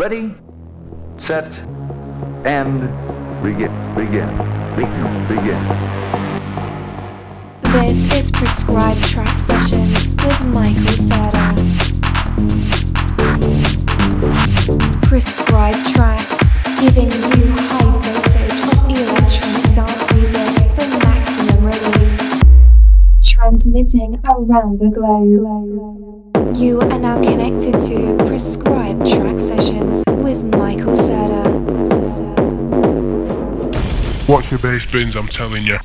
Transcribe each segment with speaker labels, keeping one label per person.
Speaker 1: Ready, set, and begin. Begin. Begin. Begin.
Speaker 2: This is Prescribed Track Sessions with Michael Serda. Prescribed tracks, giving you high dosage of electronic dance music for maximum relief. Transmitting around the globe. You are now connected to Prescribed Track Sessions with Michael Serda.
Speaker 3: Watch your bass bins, I'm telling you.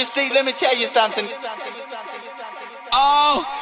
Speaker 2: You see, let me tell you something. Oh.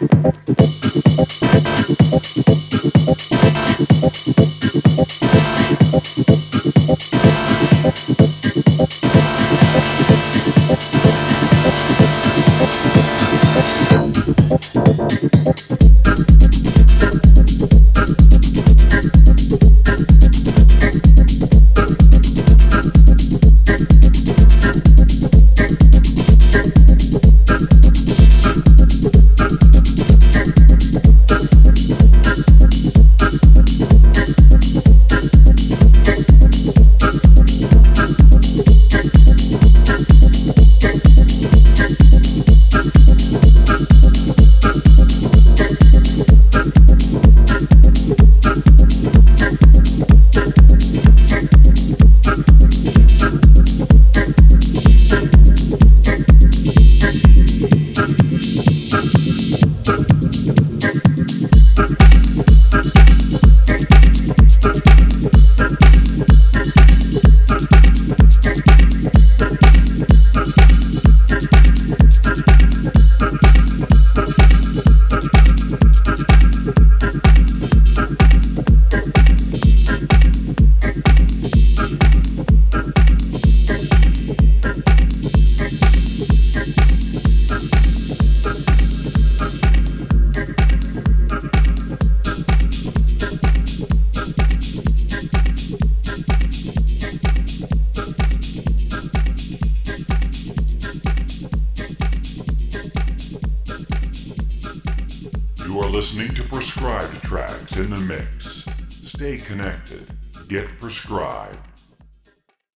Speaker 4: Gracias.